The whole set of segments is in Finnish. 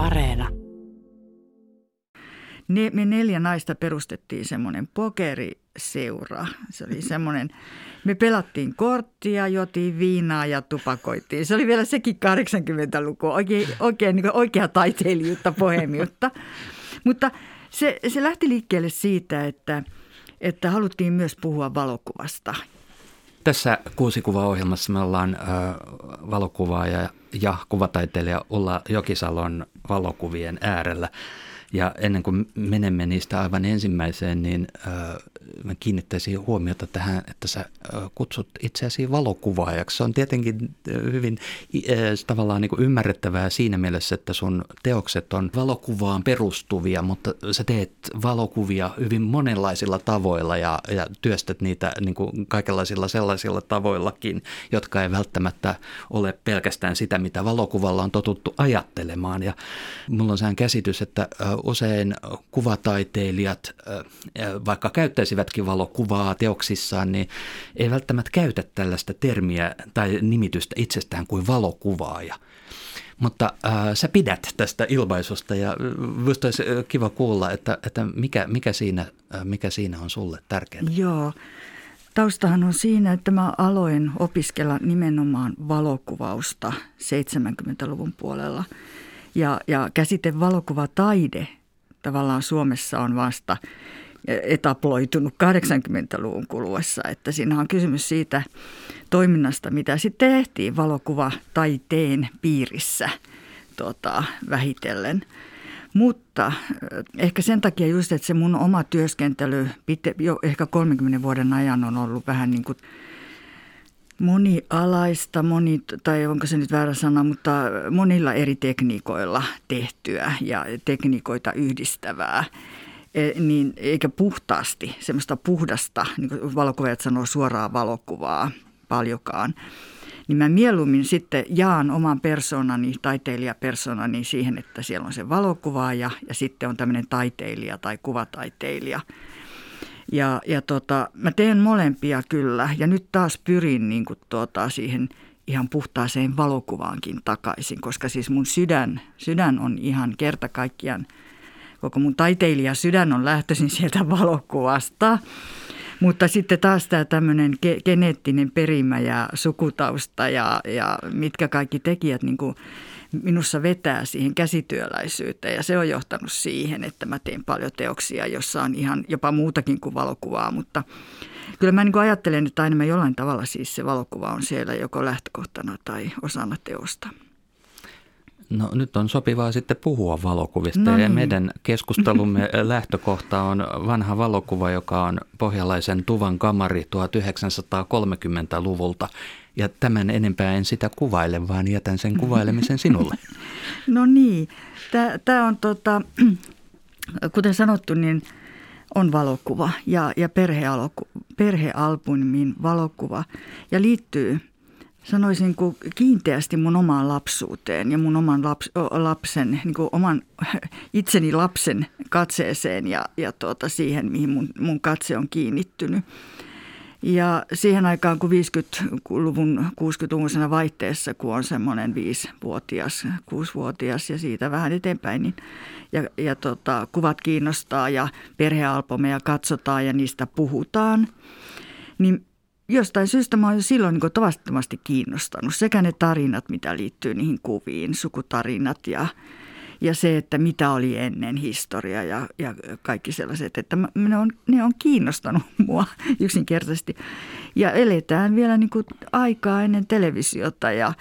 Areena. Ne, me neljä naista perustettiin semmoinen pokeriseura. Se oli semmoinen, me pelattiin korttia, jotiin viinaa ja tupakoitiin. Se oli vielä sekin 80-luku, oikein, oikein niin oikea taiteilijuutta, pohemiutta. Mutta se, se lähti liikkeelle siitä, että, että haluttiin myös puhua valokuvasta. Tässä kuusikuva-ohjelmassa me ollaan äh, valokuvaaja ja kuvataiteilija Ulla Jokisalon valokuvien äärellä. Ja ennen kuin menemme niistä aivan ensimmäiseen, niin äh, mä kiinnittäisin huomiota tähän, että sä äh, kutsut itseäsi valokuvaajaksi. Se on tietenkin hyvin äh, tavallaan niin kuin ymmärrettävää siinä mielessä, että sun teokset on valokuvaan perustuvia, mutta sä teet valokuvia hyvin monenlaisilla tavoilla ja, ja työstät niitä niin kuin kaikenlaisilla sellaisilla tavoillakin, jotka ei välttämättä ole pelkästään sitä, mitä valokuvalla on totuttu ajattelemaan. Ja mulla on sehän käsitys, että usein kuvataiteilijat, vaikka käyttäisivätkin valokuvaa teoksissaan, niin ei välttämättä käytä tällaista termiä tai nimitystä itsestään kuin valokuvaaja. Mutta äh, sä pidät tästä ilmaisusta ja minusta olisi kiva kuulla, että, että mikä, mikä, siinä, mikä siinä on sulle tärkeää. Joo. Taustahan on siinä, että mä aloin opiskella nimenomaan valokuvausta 70-luvun puolella. Ja, ja käsite valokuvataide tavallaan Suomessa on vasta etaploitunut 80-luvun kuluessa. Että siinä on kysymys siitä toiminnasta, mitä sitten tehtiin valokuvataiteen piirissä tota, vähitellen. Mutta ehkä sen takia just, että se mun oma työskentely jo ehkä 30 vuoden ajan on ollut vähän niin kuin – monialaista, moni, tai onko se nyt väärä sana, mutta monilla eri tekniikoilla tehtyä ja tekniikoita yhdistävää. E, niin, eikä puhtaasti, semmoista puhdasta, niin kuin valokuvaajat sanoo suoraa valokuvaa paljonkaan. Niin mä mieluummin sitten jaan oman persoonani, taiteilijapersonani siihen, että siellä on se valokuvaaja ja sitten on tämmöinen taiteilija tai kuvataiteilija – ja, ja tota, mä teen molempia kyllä ja nyt taas pyrin niin kuin tuota, siihen ihan puhtaaseen valokuvaankin takaisin, koska siis mun sydän, sydän on ihan kerta kaikkiaan, koko mun taiteilija sydän on lähtöisin sieltä valokuvasta. Mutta sitten taas tämä tämmöinen ge- geneettinen perimä ja sukutausta ja, ja mitkä kaikki tekijät niin kuin minussa vetää siihen käsityöläisyyteen ja se on johtanut siihen, että mä teen paljon teoksia, jossa on ihan jopa muutakin kuin valokuvaa, mutta kyllä mä niin kuin ajattelen, että aina mä jollain tavalla siis se valokuva on siellä joko lähtökohtana tai osana teosta. No nyt on sopivaa sitten puhua valokuvista no niin. ja meidän keskustelumme lähtökohta on vanha valokuva, joka on pohjalaisen Tuvan kamari 1930-luvulta. Ja tämän enempää en sitä kuvaile, vaan jätän sen kuvailemisen sinulle. No niin, tämä on tota, kuten sanottu, niin on valokuva ja, ja perhealbumin valokuva ja liittyy sanoisin kuin kiinteästi mun omaan lapsuuteen ja mun oman laps, lapsen, niin kuin oman itseni lapsen katseeseen ja, ja tuota, siihen, mihin mun, mun katse on kiinnittynyt. Ja siihen aikaan, kun 50-luvun, 60-luvun vaihteessa, kun on semmoinen viisivuotias, kuusivuotias ja siitä vähän eteenpäin, niin ja, ja tota, kuvat kiinnostaa ja perhealpomeja katsotaan ja niistä puhutaan, niin jostain syystä mä oon jo silloin niin tavattomasti kiinnostanut. Sekä ne tarinat, mitä liittyy niihin kuviin, sukutarinat ja, ja se, että mitä oli ennen historia ja, ja kaikki sellaiset, että ne on, ne on kiinnostanut mua yksinkertaisesti. Ja eletään vielä niin kuin aikaa ennen televisiota ja,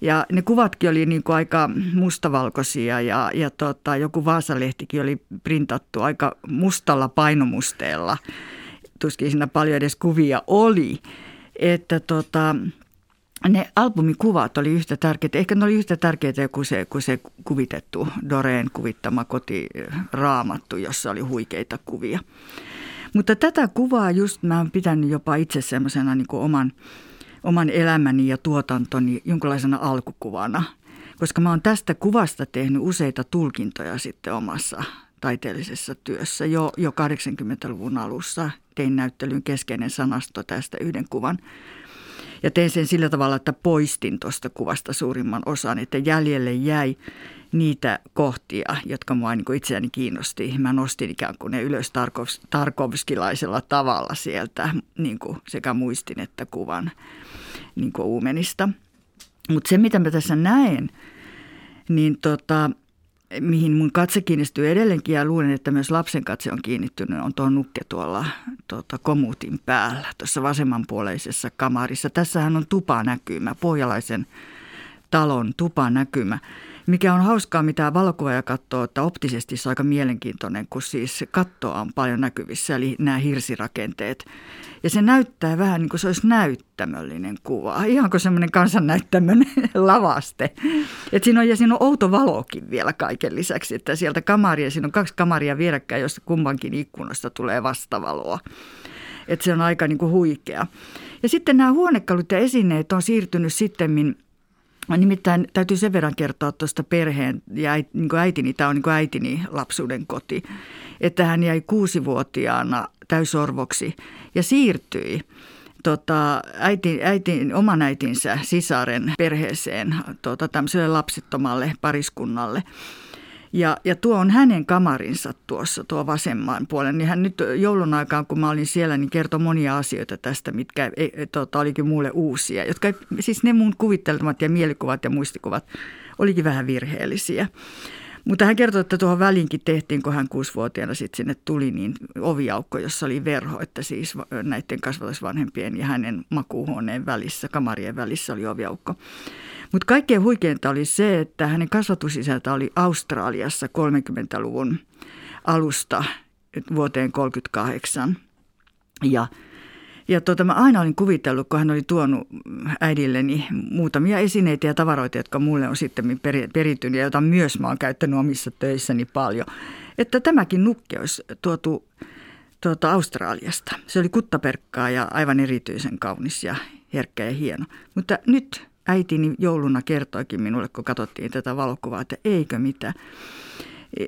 ja ne kuvatkin oli niin kuin aika mustavalkoisia ja, ja tota, joku Vaasalehtikin oli printattu aika mustalla painomusteella. Tuskin siinä paljon edes kuvia oli. Että tota, ne albumikuvat oli yhtä tärkeitä, ehkä ne oli yhtä tärkeitä kuin se, kuin se kuvitettu Doreen kuvittama kotiraamattu, jossa oli huikeita kuvia. Mutta tätä kuvaa just mä oon pitänyt jopa itse semmoisena niin oman, oman elämäni ja tuotantoni jonkinlaisena alkukuvana, koska mä oon tästä kuvasta tehnyt useita tulkintoja sitten omassa taiteellisessa työssä. Jo, jo 80-luvun alussa tein näyttelyn keskeinen sanasto tästä yhden kuvan ja tein sen sillä tavalla, että poistin tuosta kuvasta suurimman osan, että jäljelle jäi niitä kohtia, jotka mua niin itseäni kiinnosti. Mä nostin ikään kuin ne ylös tarkovskilaisella tavalla sieltä niin kuin sekä muistin että kuvan niin kuin uumenista. Mutta se, mitä mä tässä näen, niin tota, mihin mun katse kiinnistyy edelleenkin ja luulen, että myös lapsen katse on kiinnittynyt, on tuo nukke tuolla tuota, komuutin päällä, tuossa vasemmanpuoleisessa kamarissa. Tässähän on tupanäkymä, pohjalaisen talon tupanäkymä. Mikä on hauskaa, mitä valokuvaaja katsoo, että optisesti se on aika mielenkiintoinen, kun siis kattoa on paljon näkyvissä, eli nämä hirsirakenteet. Ja se näyttää vähän niin kuin se olisi näyttämöllinen kuva, ihan kuin semmoinen kansannäyttämön lavaste. Et siinä on, ja siinä on outo valokin vielä kaiken lisäksi, että sieltä kamaria, siinä on kaksi kamaria vierekkäin, josta kummankin ikkunasta tulee vastavaloa. Että se on aika niin kuin huikea. Ja sitten nämä huonekalut ja esineet on siirtynyt sitten Nimittäin täytyy sen verran kertoa tuosta perheen ja niin kuin äitini, tämä on niin äitini lapsuuden koti, että hän jäi kuusivuotiaana täysorvoksi ja siirtyi tota, äiti, äiti, oman äitinsä sisaren perheeseen tota, tämmöiselle lapsettomalle pariskunnalle. Ja, ja tuo on hänen kamarinsa tuossa, tuo vasemman puolen. Niin hän nyt joulun aikaan, kun mä olin siellä, niin kertoi monia asioita tästä, mitkä e, e, tota, olikin mulle uusia. Jotka, siis ne mun kuvittelmat ja mielikuvat ja muistikuvat olikin vähän virheellisiä. Mutta hän kertoi, että tuohon väliinkin tehtiin, kun hän kuusivuotiaana sitten sinne tuli, niin oviaukko, jossa oli verho, että siis näiden kasvatusvanhempien ja hänen makuuhuoneen välissä, kamarien välissä oli oviaukko. Mutta kaikkein huikeinta oli se, että hänen kasvatusisältä oli Australiassa 30-luvun alusta vuoteen 38. Ja ja tota, mä aina olin kuvitellut, kun hän oli tuonut äidilleni muutamia esineitä ja tavaroita, jotka mulle on sitten peritynyt ja joita myös mä oon käyttänyt omissa töissäni paljon, että tämäkin nukke olisi tuotu tuota, Australiasta. Se oli kuttaperkkaa ja aivan erityisen kaunis ja herkkä ja hieno. Mutta nyt äitini jouluna kertoikin minulle, kun katsottiin tätä valokuvaa, että eikö mitä.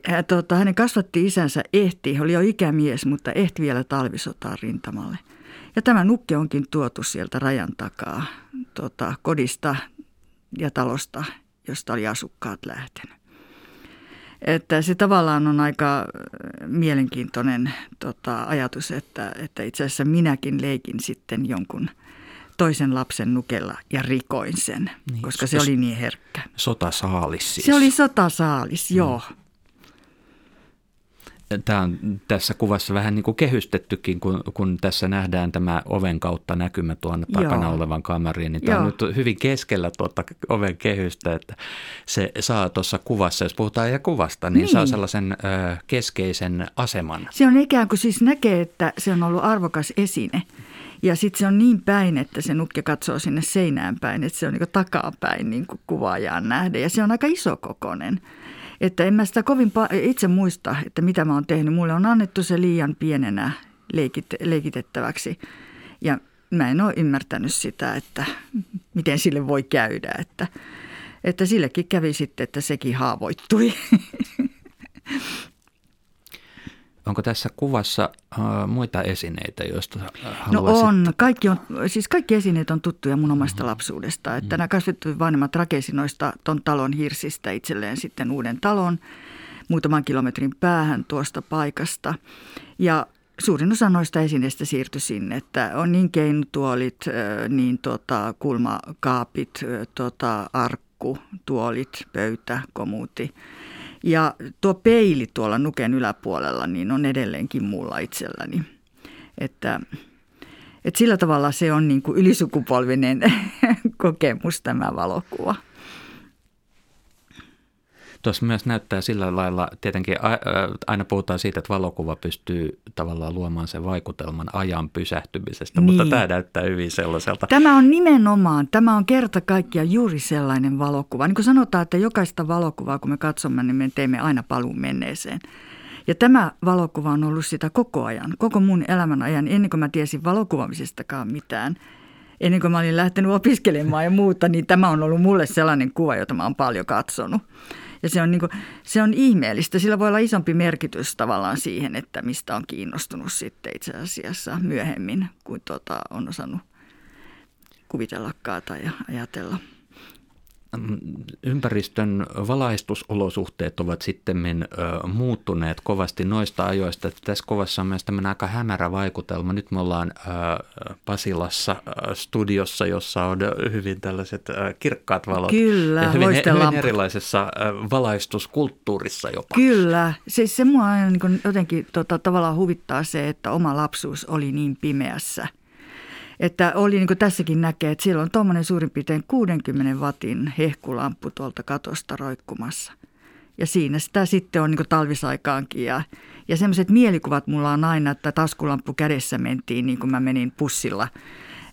Hän, tuota, hänen kasvatti isänsä ehti, oli jo ikämies, mutta ehti vielä talvisotaan rintamalle – ja tämä nukke onkin tuotu sieltä rajan takaa tuota, kodista ja talosta, josta oli asukkaat lähtenyt. Että se tavallaan on aika mielenkiintoinen tota, ajatus, että, että itse asiassa minäkin leikin sitten jonkun toisen lapsen nukella ja rikoin sen, niin, koska se oli niin herkkä. Sotasaalis siis. Se oli sotasaalis, joo. Mm tämä on tässä kuvassa vähän niin kuin kehystettykin, kun, kun tässä nähdään tämä oven kautta näkymä tuon takana Joo. olevan kamariin, niin tämä Joo. on nyt hyvin keskellä tuota oven kehystä, että se saa tuossa kuvassa, jos puhutaan ja kuvasta, niin, niin. saa sellaisen ö, keskeisen aseman. Se on ikään kuin siis näkee, että se on ollut arvokas esine. Ja sitten se on niin päin, että se nukke katsoo sinne seinään päin, että se on niin takapäin niin kuvaajaan nähden. Ja se on aika isokokoinen. Että en mä sitä kovin itse muista, että mitä mä oon tehnyt. Mulle on annettu se liian pienenä leikit, leikitettäväksi ja mä en ole ymmärtänyt sitä, että miten sille voi käydä. Että, että sillekin kävi sitten, että sekin haavoittui. Onko tässä kuvassa uh, muita esineitä, joista haluaisit? No on. Kaikki, on, siis kaikki esineet on tuttuja mun omasta mm-hmm. lapsuudesta. Että mm-hmm. nämä kasvettu vanhemmat rakensi noista ton talon hirsistä itselleen sitten uuden talon muutaman kilometrin päähän tuosta paikasta. Ja suurin osa noista esineistä siirtyi sinne, että on niin keinutuolit, niin tota, kulmakaapit, tota, arkku, tuolit, pöytä, komuuti – ja tuo peili tuolla nuken yläpuolella niin on edelleenkin mulla itselläni. Että, että sillä tavalla se on niin kuin ylisukupolvinen kokemus tämä valokuva. Tuossa myös näyttää sillä lailla, tietenkin aina puhutaan siitä, että valokuva pystyy tavallaan luomaan sen vaikutelman ajan pysähtymisestä, niin. mutta tämä näyttää hyvin sellaiselta. Tämä on nimenomaan, tämä on kerta kaikkiaan juuri sellainen valokuva. Niin kuin sanotaan, että jokaista valokuvaa, kun me katsomme, niin me teemme aina paluun menneeseen. Ja tämä valokuva on ollut sitä koko ajan, koko mun elämän ajan, ennen kuin mä tiesin valokuvaamisestakaan mitään. Ennen kuin mä olin lähtenyt opiskelemaan ja muuta, niin tämä on ollut mulle sellainen kuva, jota mä oon paljon katsonut. Ja se on, niin kuin, se on ihmeellistä. Sillä voi olla isompi merkitys tavallaan siihen, että mistä on kiinnostunut sitten itse asiassa myöhemmin, kuin tuota, on osannut kuvitellakaan tai ajatella. Mm, ympäristön valaistusolosuhteet ovat sitten muuttuneet kovasti noista ajoista. Että tässä kovassa on myös tämmöinen aika hämärä vaikutelma. Nyt me ollaan Pasilassa studiossa, jossa on hyvin tällaiset kirkkaat valot. Kyllä, ja hyvin, hyvin erilaisessa valaistuskulttuurissa jopa. Kyllä, siis se mua niin jotenkin tota, tavallaan huvittaa se, että oma lapsuus oli niin pimeässä – että oli niin kuin tässäkin näkee, että siellä on tuommoinen suurin piirtein 60 watin hehkulamppu tuolta katosta roikkumassa. Ja siinä sitä sitten on niin talvisaikaankin. Ja, ja semmoiset mielikuvat mulla on aina, että taskulamppu kädessä mentiin niin kuin mä menin pussilla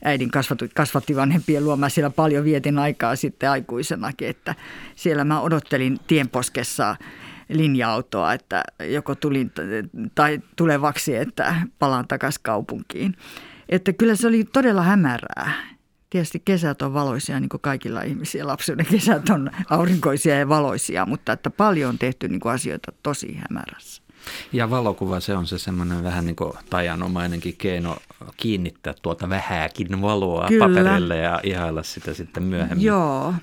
äidin kasvatu, kasvatti vanhempien luo. Mä siellä paljon vietin aikaa sitten aikuisenakin, että siellä mä odottelin tienposkessa linja-autoa, että joko tulin tai tulevaksi, että palaan takaisin kaupunkiin. Että kyllä se oli todella hämärää. Tietysti kesät on valoisia, niin kuin kaikilla ihmisillä. Lapsuuden kesät on aurinkoisia ja valoisia, mutta että paljon on tehty niin kuin asioita tosi hämärässä. Ja valokuva, se on se semmoinen vähän niin kuin tajanomainenkin keino kiinnittää tuota vähääkin valoa Kyllä. paperille ja ihailla sitä sitten myöhemmin. Joo,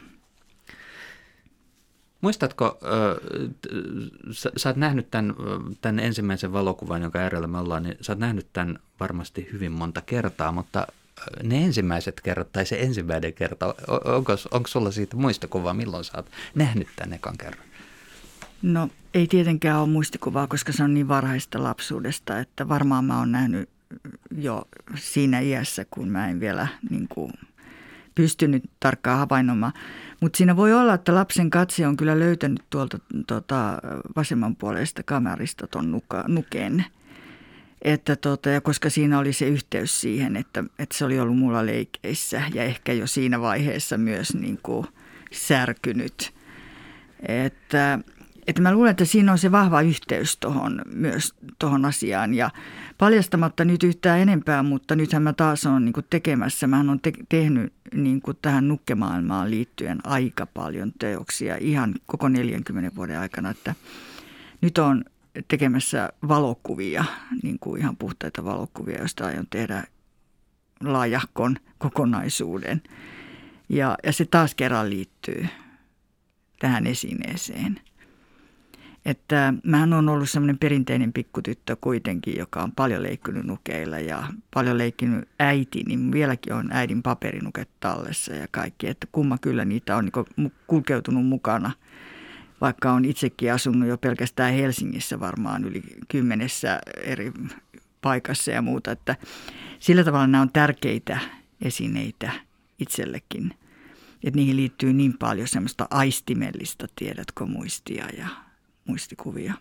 Muistatko, sä, sä oot nähnyt tämän, tämän ensimmäisen valokuvan, jonka äärellä me ollaan, niin sä oot nähnyt tämän varmasti hyvin monta kertaa, mutta ne ensimmäiset kerrat tai se ensimmäinen kerta, onko, onko sulla siitä muistikuvaa, milloin sä oot nähnyt tämän ekan kerran? No ei tietenkään ole muistikuvaa, koska se on niin varhaista lapsuudesta, että varmaan mä oon nähnyt jo siinä iässä, kun mä en vielä niin kuin, pystynyt tarkkaan havainnomaan. Mutta siinä voi olla, että lapsen katse on kyllä löytänyt tuolta tota, vasemman puolesta kamerista tuon nuken. Että tota, ja koska siinä oli se yhteys siihen, että, että se oli ollut mulla leikeissä ja ehkä jo siinä vaiheessa myös niin kuin särkynyt. Että että mä luulen, että siinä on se vahva yhteys tohon, myös tuohon asiaan ja paljastamatta nyt yhtään enempää, mutta nythän mä taas olen niin tekemässä, mä olen te- tehnyt niin tähän nukkemaailmaan liittyen aika paljon teoksia ihan koko 40 vuoden aikana, että nyt on tekemässä valokuvia, niin kuin ihan puhtaita valokuvia, joista aion tehdä laajahkon kokonaisuuden. Ja, ja se taas kerran liittyy tähän esineeseen – että mähän on ollut semmoinen perinteinen pikkutyttö kuitenkin, joka on paljon leikkynyt nukeilla ja paljon leikkinyt äiti, niin vieläkin on äidin paperinuket tallessa ja kaikki. Että kumma kyllä niitä on niin kulkeutunut mukana, vaikka on itsekin asunut jo pelkästään Helsingissä varmaan yli kymmenessä eri paikassa ja muuta. Että sillä tavalla nämä on tärkeitä esineitä itsellekin. Että niihin liittyy niin paljon semmoista aistimellista, tiedätkö, muistia ja muistikuvia.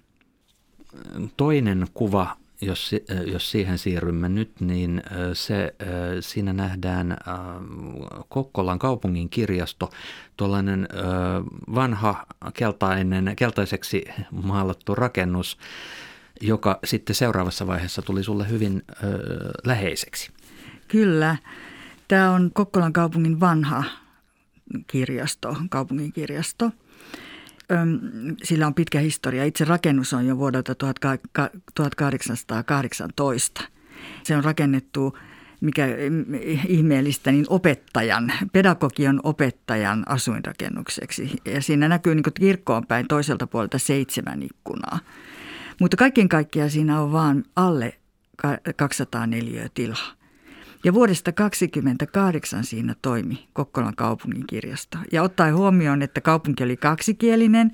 Toinen kuva, jos, jos siihen siirrymme nyt, niin se, siinä nähdään Kokkolan kaupungin kirjasto, tuollainen vanha keltainen, keltaiseksi maalattu rakennus, joka sitten seuraavassa vaiheessa tuli sulle hyvin läheiseksi. Kyllä. Tämä on Kokkolan kaupungin vanha kirjasto, kaupungin kirjasto – sillä on pitkä historia. Itse rakennus on jo vuodelta 1818. Se on rakennettu, mikä ihmeellistä, niin opettajan, pedagogian opettajan asuinrakennukseksi. Ja siinä näkyy niin kirkkoon päin toiselta puolelta seitsemän ikkunaa. Mutta kaiken kaikkiaan siinä on vaan alle 204 tilaa. Ja vuodesta 1928 siinä toimi Kokkolan kaupungin kirjasto. Ja ottaen huomioon, että kaupunki oli kaksikielinen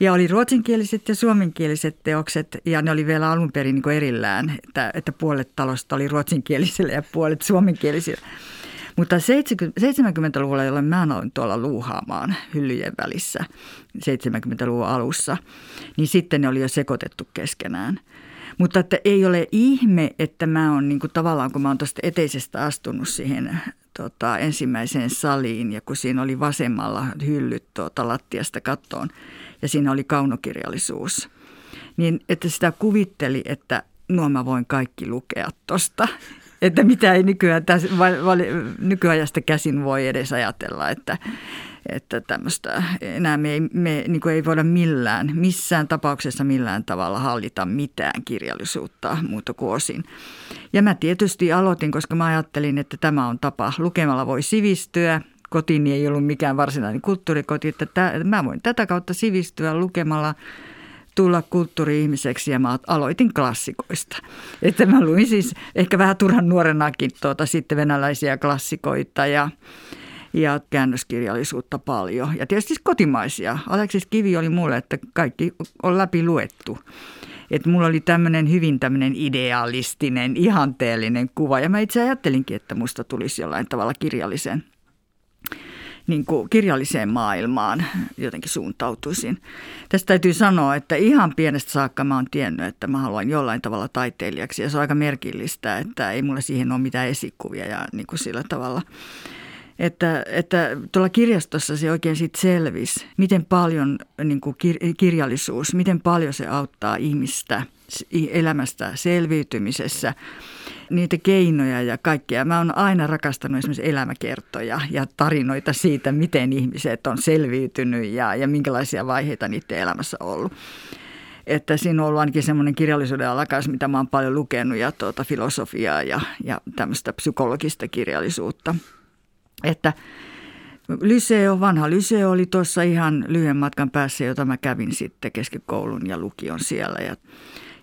ja oli ruotsinkieliset ja suomenkieliset teokset ja ne oli vielä alun perin niin erillään, että, että puolet talosta oli ruotsinkielisillä ja puolet suomenkielisillä. Mutta 70-luvulla, jolloin mä aloin tuolla luuhaamaan hyllyjen välissä 70-luvun alussa, niin sitten ne oli jo sekoitettu keskenään – mutta että ei ole ihme, että mä oon niin kuin tavallaan, kun mä oon tuosta eteisestä astunut siihen tota, ensimmäiseen saliin ja kun siinä oli vasemmalla hyllyt tuota, lattiasta kattoon ja siinä oli kaunokirjallisuus, niin että sitä kuvitteli, että nuo mä voin kaikki lukea tuosta. Että mitä ei nykyään, nykyajasta käsin voi edes ajatella, että, että tämmöistä enää me ei, me niin kuin ei voida millään, missään tapauksessa millään tavalla hallita mitään kirjallisuutta muuta kuin osin. Ja mä tietysti aloitin, koska mä ajattelin, että tämä on tapa, lukemalla voi sivistyä, kotini ei ollut mikään varsinainen kulttuurikoti, että tämä, mä voin tätä kautta sivistyä lukemalla tulla kulttuuri-ihmiseksi ja mä aloitin klassikoista. Että mä luin siis ehkä vähän turhan nuorenakin tuota, sitten venäläisiä klassikoita ja, ja käännöskirjallisuutta paljon. Ja tietysti kotimaisia. Aleksis Kivi oli mulle, että kaikki on läpi luettu. Että mulla oli tämmöinen hyvin tämmöinen idealistinen, ihanteellinen kuva. Ja mä itse ajattelinkin, että musta tulisi jollain tavalla kirjallisen niin kuin kirjalliseen maailmaan jotenkin suuntautuisin. Tästä täytyy sanoa, että ihan pienestä saakka mä oon tiennyt, että mä haluan jollain tavalla taiteilijaksi. Ja se on aika merkillistä, että ei mulla siihen ole mitään esikuvia ja niin kuin sillä tavalla. Että, että tuolla kirjastossa se oikein sitten selvisi, miten paljon niin kuin kirjallisuus, miten paljon se auttaa ihmistä elämästä selviytymisessä – niitä keinoja ja kaikkea. Mä oon aina rakastanut esimerkiksi elämäkertoja ja tarinoita siitä, miten ihmiset on selviytynyt ja, ja minkälaisia vaiheita niiden elämässä on ollut. Että siinä on ollut ainakin semmoinen kirjallisuuden alakas, mitä mä oon paljon lukenut ja tuota, filosofiaa ja, ja tämmöistä psykologista kirjallisuutta. Että Lyseo, vanha Lyseo oli tuossa ihan lyhyen matkan päässä, jota mä kävin sitten keskikoulun ja lukion siellä. Ja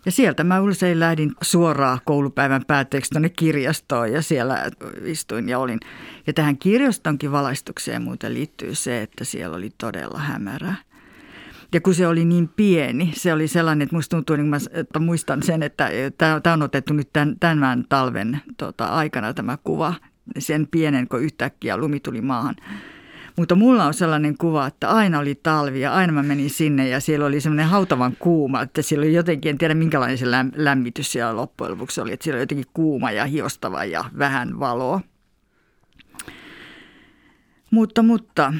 ja sieltä mä usein lähdin suoraan koulupäivän päätteeksi tuonne kirjastoon ja siellä istuin ja olin. Ja tähän kirjastonkin valaistukseen muuten liittyy se, että siellä oli todella hämärää. Ja kun se oli niin pieni, se oli sellainen, että musta tuntuu, niin mä, että muistan sen, että tämä on otettu nyt tämän, tämän talven tota, aikana tämä kuva, sen pienen, kun yhtäkkiä lumi tuli maahan. Mutta mulla on sellainen kuva, että aina oli talvi ja aina mä menin sinne ja siellä oli semmoinen hautavan kuuma, että siellä oli jotenkin, en tiedä minkälainen se lämmitys siellä loppujen lopuksi oli, että siellä oli jotenkin kuuma ja hiostava ja vähän valoa. Mutta, mutta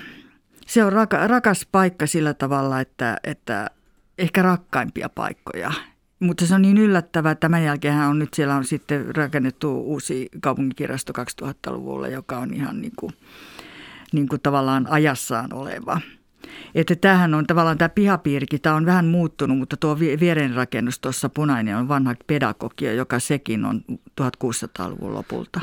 se on raka, rakas paikka sillä tavalla, että, että ehkä rakkaimpia paikkoja. Mutta se on niin yllättävää, että tämän jälkeen on nyt siellä on sitten rakennettu uusi kaupunkikirjasto 2000-luvulla, joka on ihan niin kuin – niin kuin tavallaan ajassaan oleva. Että tämähän on tavallaan tämä pihapiirikin, tämä on vähän muuttunut, mutta tuo viereinen rakennus tuossa punainen on vanha pedagogia, joka sekin on 1600-luvun lopulta.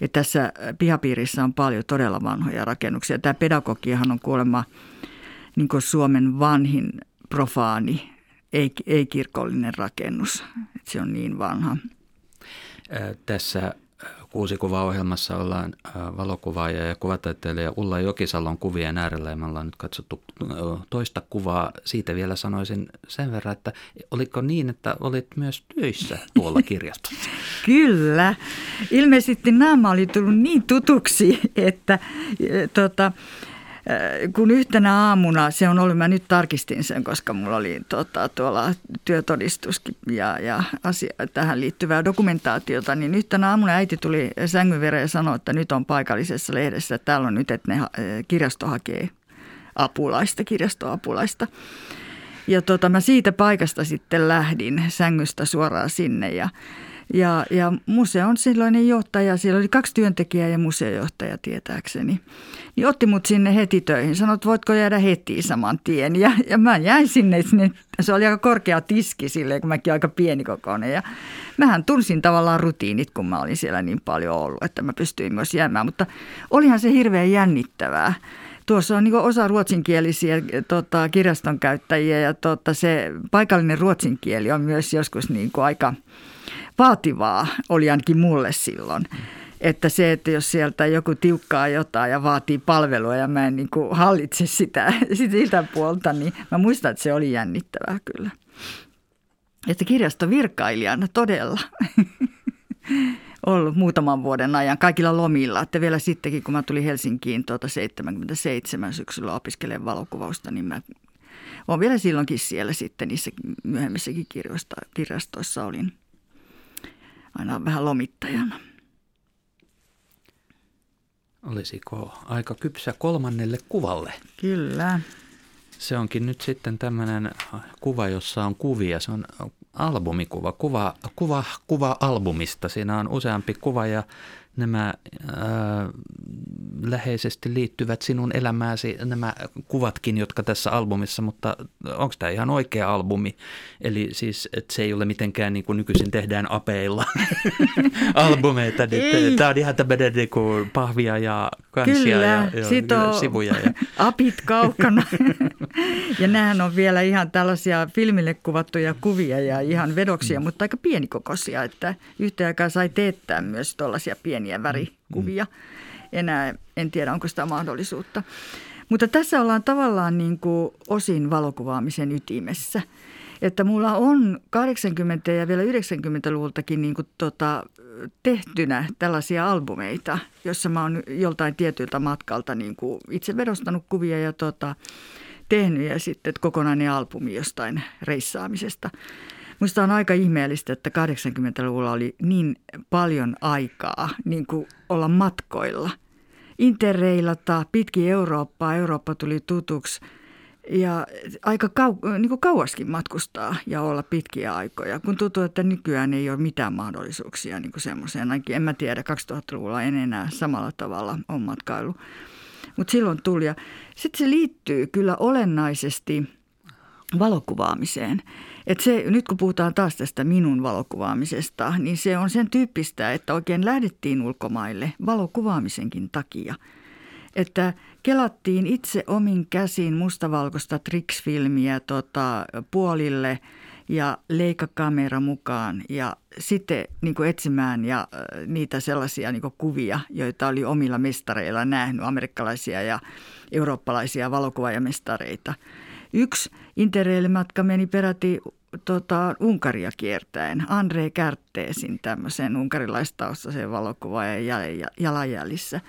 Ja tässä pihapiirissä on paljon todella vanhoja rakennuksia. Tämä pedagogiahan on kuulemma niin Suomen vanhin profaani, ei, ei kirkollinen rakennus. Että se on niin vanha. Tässä kuusi ohjelmassa ollaan valokuvaaja ja kuvataiteilija Ulla Jokisalon kuvien äärellä ja me ollaan nyt katsottu toista kuvaa. Siitä vielä sanoisin sen verran, että oliko niin, että olit myös töissä tuolla kirjastossa? Kyllä. Ilmeisesti nämä oli tullut niin tutuksi, että tota, kun yhtenä aamuna, se on ollut, mä nyt tarkistin sen, koska mulla oli tota, tuolla työtodistuskin ja, ja asia, tähän liittyvää dokumentaatiota, niin yhtenä aamuna äiti tuli sängyn ja sanoi, että nyt on paikallisessa lehdessä, että täällä on nyt, että ne kirjasto hakee apulaista, kirjastoapulaista. Ja tota, mä siitä paikasta sitten lähdin sängystä suoraan sinne ja ja, ja museon silloinen johtaja, siellä oli kaksi työntekijää ja museojohtaja tietääkseni, niin otti mut sinne heti töihin. Sanoi, että voitko jäädä heti saman tien. Ja, ja mä jäin sinne, sinne, se oli aika korkea tiski silleen, kun mäkin aika pieni kokoinen. Ja mähän tunsin tavallaan rutiinit, kun mä olin siellä niin paljon ollut, että mä pystyin myös jäämään. Mutta olihan se hirveän jännittävää tuossa on niin osa ruotsinkielisiä tota, kirjaston käyttäjiä ja tota, se paikallinen ruotsinkieli on myös joskus niin kuin aika vaativaa oli ainakin mulle silloin. Että se, että jos sieltä joku tiukkaa jotain ja vaatii palvelua ja mä en niin kuin hallitse sitä, sitä puolta, niin mä muistan, että se oli jännittävää kyllä. Että virkailijana todella ollut muutaman vuoden ajan kaikilla lomilla. Että vielä sittenkin, kun mä tulin Helsinkiin tuota 77 syksyllä opiskelemaan valokuvausta, niin mä olen vielä silloinkin siellä sitten niissä myöhemmissäkin kirjastoissa olin aina vähän lomittajana. Olisiko aika kypsä kolmannelle kuvalle? Kyllä. Se onkin nyt sitten tämmöinen kuva, jossa on kuvia. Se on albumikuva, kuva, kuva, kuva albumista. Siinä on useampi kuva ja nämä äh, läheisesti liittyvät sinun elämääsi, nämä kuvatkin, jotka tässä albumissa, mutta onko tämä ihan oikea albumi? Eli siis, että se ei ole mitenkään niin kuin nykyisin tehdään apeilla albumeita. Niin tämä on ihan tämmöinen niin kuin pahvia ja kansia Kyllä, ja, ja sivuja. Ja. apit kaukana. ja nämähän on vielä ihan tällaisia filmille kuvattuja kuvia ja ihan vedoksia, mm. mutta aika pienikokoisia, että yhtä aikaa sai teettää myös tuollaisia pieniä värikuvia. Mm. Enää en tiedä, onko sitä mahdollisuutta. Mutta tässä ollaan tavallaan niin kuin osin valokuvaamisen ytimessä. Että mulla on 80- ja vielä 90-luvultakin niin kuin tota, tehtynä tällaisia albumeita, jossa mä oon joltain tietyltä matkalta niin kuin itse vedostanut kuvia ja tota, tehnyt ja sitten kokonainen albumi jostain reissaamisesta. Minusta on aika ihmeellistä, että 80-luvulla oli niin paljon aikaa niin kuin olla matkoilla. Interreilata pitkin Eurooppaa, Eurooppa tuli tutuksi ja aika kau- niin kuin kauaskin matkustaa ja olla pitkiä aikoja, kun tuntuu, että nykyään ei ole mitään mahdollisuuksia niin kuin semmoiseen. Ainakin en mä tiedä, 2000-luvulla en enää samalla tavalla ole matkailu. Mutta silloin tuli. Ja sitten se liittyy kyllä olennaisesti valokuvaamiseen. Et se, nyt kun puhutaan taas tästä minun valokuvaamisesta, niin se on sen tyyppistä, että oikein lähdettiin ulkomaille valokuvaamisenkin takia. Että kelattiin itse omin käsin mustavalkoista triksfilmiä tota, puolille ja leikakamera mukaan ja sitten niin kuin etsimään ja niitä sellaisia niin kuin kuvia, joita oli omilla mestareilla nähnyt, amerikkalaisia ja eurooppalaisia valokuvaajamestareita. Yksi interrail-matka meni peräti tota, Unkaria kiertäen. Andre Kärtteesin tämmöisen unkarilaistaustaisen valokuvaajan jalanjäljissä.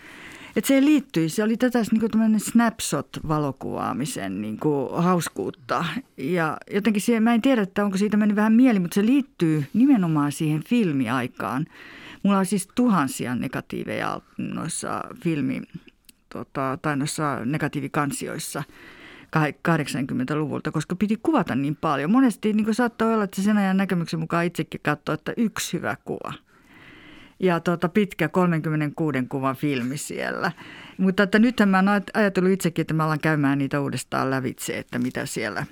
Et se liittyi, se oli tätä niin kuin snapshot-valokuvaamisen niin kuin hauskuutta. Ja jotenkin siihen, mä en tiedä, että onko siitä mennyt vähän mieli, mutta se liittyy nimenomaan siihen filmiaikaan. Mulla on siis tuhansia negatiiveja noissa filmi, tota, tai noissa negatiivikansioissa – 80-luvulta, koska piti kuvata niin paljon. Monesti niin saattoi olla, että sen ajan näkemyksen mukaan itsekin katsoi, että yksi hyvä kuva. Ja tuota, pitkä 36 kuvan filmi siellä. Mutta että nythän mä oon ajatellut itsekin, että mä alan käymään niitä uudestaan lävitse, että mitä siellä,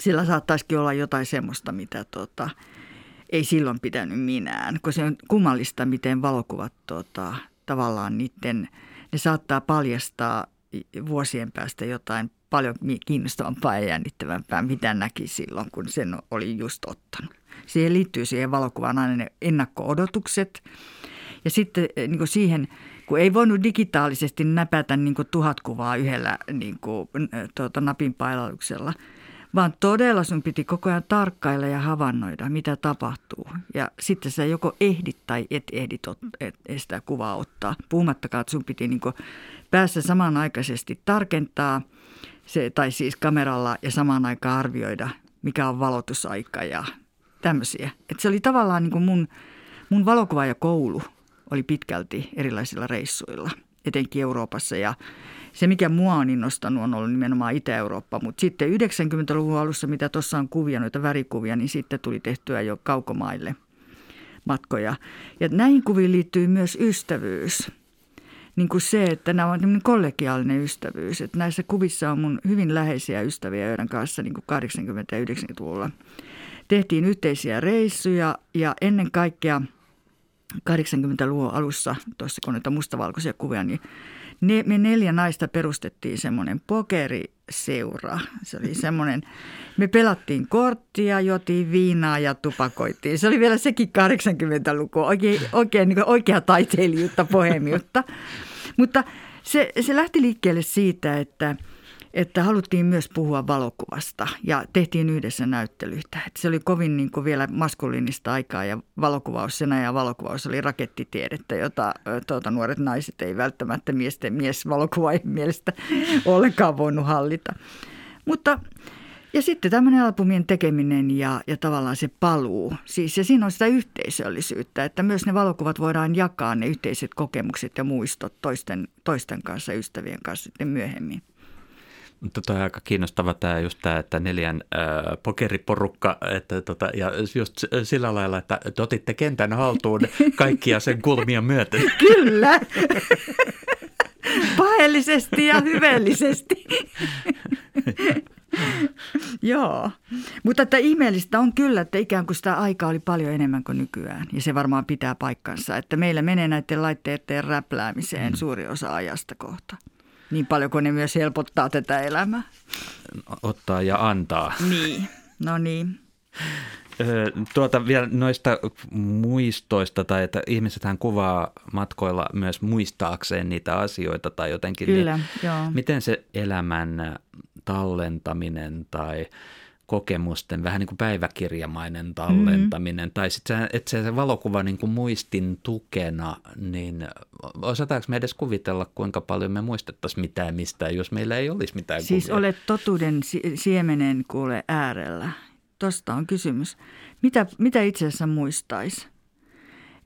siellä saattaisikin olla jotain semmoista, mitä tota, ei silloin pitänyt minään. Kun se on kummallista, miten valokuvat tota, tavallaan niiden, ne saattaa paljastaa vuosien päästä jotain paljon kiinnostavampaa ja jännittävämpää, mitä näki silloin, kun sen oli just ottanut. Siihen liittyy siihen valokuvaan aina ne ennakko-odotukset. Ja sitten eh, niin kuin siihen, kun ei voinut digitaalisesti näpätä niin kuin tuhat kuvaa yhdellä niin kuin, tuota, napin pailauksella, vaan todella sun piti koko ajan tarkkailla ja havainnoida, mitä tapahtuu. Ja sitten sä joko ehdit tai et ehdi et, et sitä kuvaa ottaa. Puhumattakaan, että sun piti niin päässä samanaikaisesti tarkentaa – se, tai siis kameralla ja samaan aikaan arvioida, mikä on valotusaika ja tämmöisiä. Et se oli tavallaan niin mun, mun koulu oli pitkälti erilaisilla reissuilla, etenkin Euroopassa. Ja se, mikä mua on innostanut, on ollut nimenomaan Itä-Eurooppa. Mutta sitten 90-luvun alussa, mitä tuossa on kuvia, noita värikuvia, niin sitten tuli tehtyä jo kaukomaille matkoja. Ja näihin kuviin liittyy myös ystävyys – niin kuin se, että nämä on kollegiaalinen ystävyys. Että näissä kuvissa on mun hyvin läheisiä ystäviä, joiden kanssa niin kuin 80- ja 90-luvulla tehtiin yhteisiä reissuja ja ennen kaikkea 80-luvun alussa, tuossa kun noita mustavalkoisia kuvia, niin ne, me neljä naista perustettiin semmoinen pokeriseura. Se oli semmoinen, me pelattiin korttia, jotiin viinaa ja tupakoitiin. Se oli vielä sekin 80-luku, oikein, oikein niin oikea taiteilijuutta, pohemiutta. Mutta se, se lähti liikkeelle siitä, että – että haluttiin myös puhua valokuvasta ja tehtiin yhdessä näyttelyitä. Että se oli kovin niin kuin vielä maskuliinista aikaa ja valokuvaus, sen ajan valokuvaus oli rakettitiedettä, jota tuota, nuoret naiset ei välttämättä miesten miesvalokuvaajien mielestä ollenkaan voinut hallita. Mutta ja sitten tämmöinen albumien tekeminen ja, ja tavallaan se paluu. Siis, ja siinä on sitä yhteisöllisyyttä, että myös ne valokuvat voidaan jakaa, ne yhteiset kokemukset ja muistot toisten, toisten kanssa, ystävien kanssa sitten myöhemmin. Mutta toi on aika kiinnostava tämä just tämä, että neljän äh, pokeriporukka, että tota, ja just sillä lailla, että te otitte kentän haltuun kaikkia sen kulmia myöten. Kyllä. Paheellisesti ja hyveellisesti. Joo, mutta että ihmeellistä on kyllä, että ikään kuin sitä aikaa oli paljon enemmän kuin nykyään. Ja se varmaan pitää paikkansa, että meillä menee näiden laitteiden räpläämiseen mm. suuri osa ajasta kohta. Niin paljon kuin ne myös helpottaa tätä elämää. Ottaa ja antaa. Niin, no niin. Tuota vielä noista muistoista, tai että ihmisethän kuvaa matkoilla myös muistaakseen niitä asioita tai jotenkin. Kyllä, niin, joo. Miten se elämän tallentaminen tai kokemusten vähän niin kuin päiväkirjamainen tallentaminen, mm-hmm. tai sitten että se valokuva niin kuin muistin tukena, niin osataanko me edes kuvitella, kuinka paljon me muistettaisiin mitään mistään, jos meillä ei olisi mitään Siis kuvia? olet totuuden siemenen kuule äärellä. Tosta on kysymys. Mitä, mitä itse asiassa muistaisi?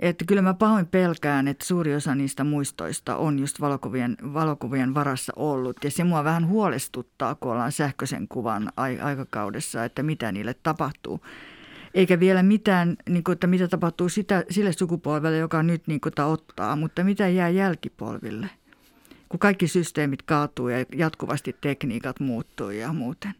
Että kyllä mä pahoin pelkään, että suuri osa niistä muistoista on just valokuvien, valokuvien varassa ollut. Ja se mua vähän huolestuttaa, kun ollaan sähköisen kuvan aikakaudessa, että mitä niille tapahtuu. Eikä vielä mitään, niin kuin, että mitä tapahtuu sitä, sille sukupolvelle, joka nyt niin kuin, ottaa, mutta mitä jää jälkipolville. Kun kaikki systeemit kaatuu ja jatkuvasti tekniikat muuttuu ja muuten.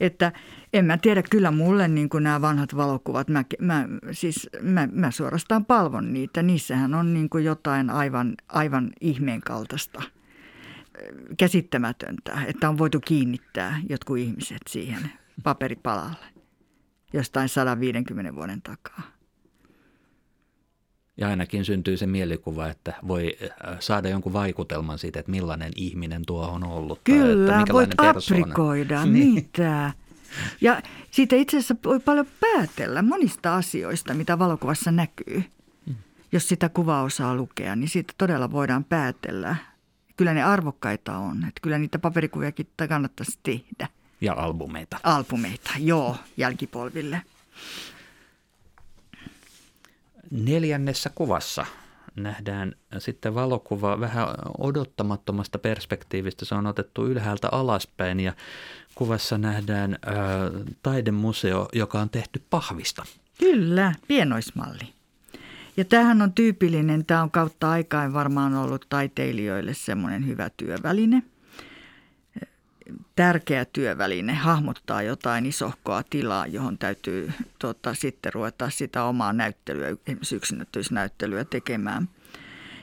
Että en mä tiedä, kyllä mulle niin kuin nämä vanhat valokuvat, mä, mä, siis mä, mä suorastaan palvon niitä. Niissähän on niin kuin jotain aivan, aivan ihmeen kaltaista, käsittämätöntä, että on voitu kiinnittää jotkut ihmiset siihen paperipalalle jostain 150 vuoden takaa. Ja ainakin syntyy se mielikuva, että voi äh, saada jonkun vaikutelman siitä, että millainen ihminen tuo on ollut. Kyllä, tai että voit aprikoida niin. niitä. Ja siitä itse asiassa voi paljon päätellä monista asioista, mitä valokuvassa näkyy. Mm. Jos sitä kuvaa osaa lukea, niin siitä todella voidaan päätellä. Kyllä ne arvokkaita on. Että kyllä niitä paperikuviakin kannattaisi tehdä. Ja albumeita. Albumeita, joo, jälkipolville. Neljännessä kuvassa nähdään sitten valokuva vähän odottamattomasta perspektiivistä. Se on otettu ylhäältä alaspäin ja kuvassa nähdään ä, taidemuseo, joka on tehty pahvista. Kyllä, pienoismalli. Ja tämähän on tyypillinen, tämä on kautta aikaan varmaan ollut taiteilijoille semmoinen hyvä työväline – tärkeä työväline hahmottaa jotain isohkoa tilaa, johon täytyy tota, sitten ruveta sitä omaa näyttelyä, esimerkiksi tekemään.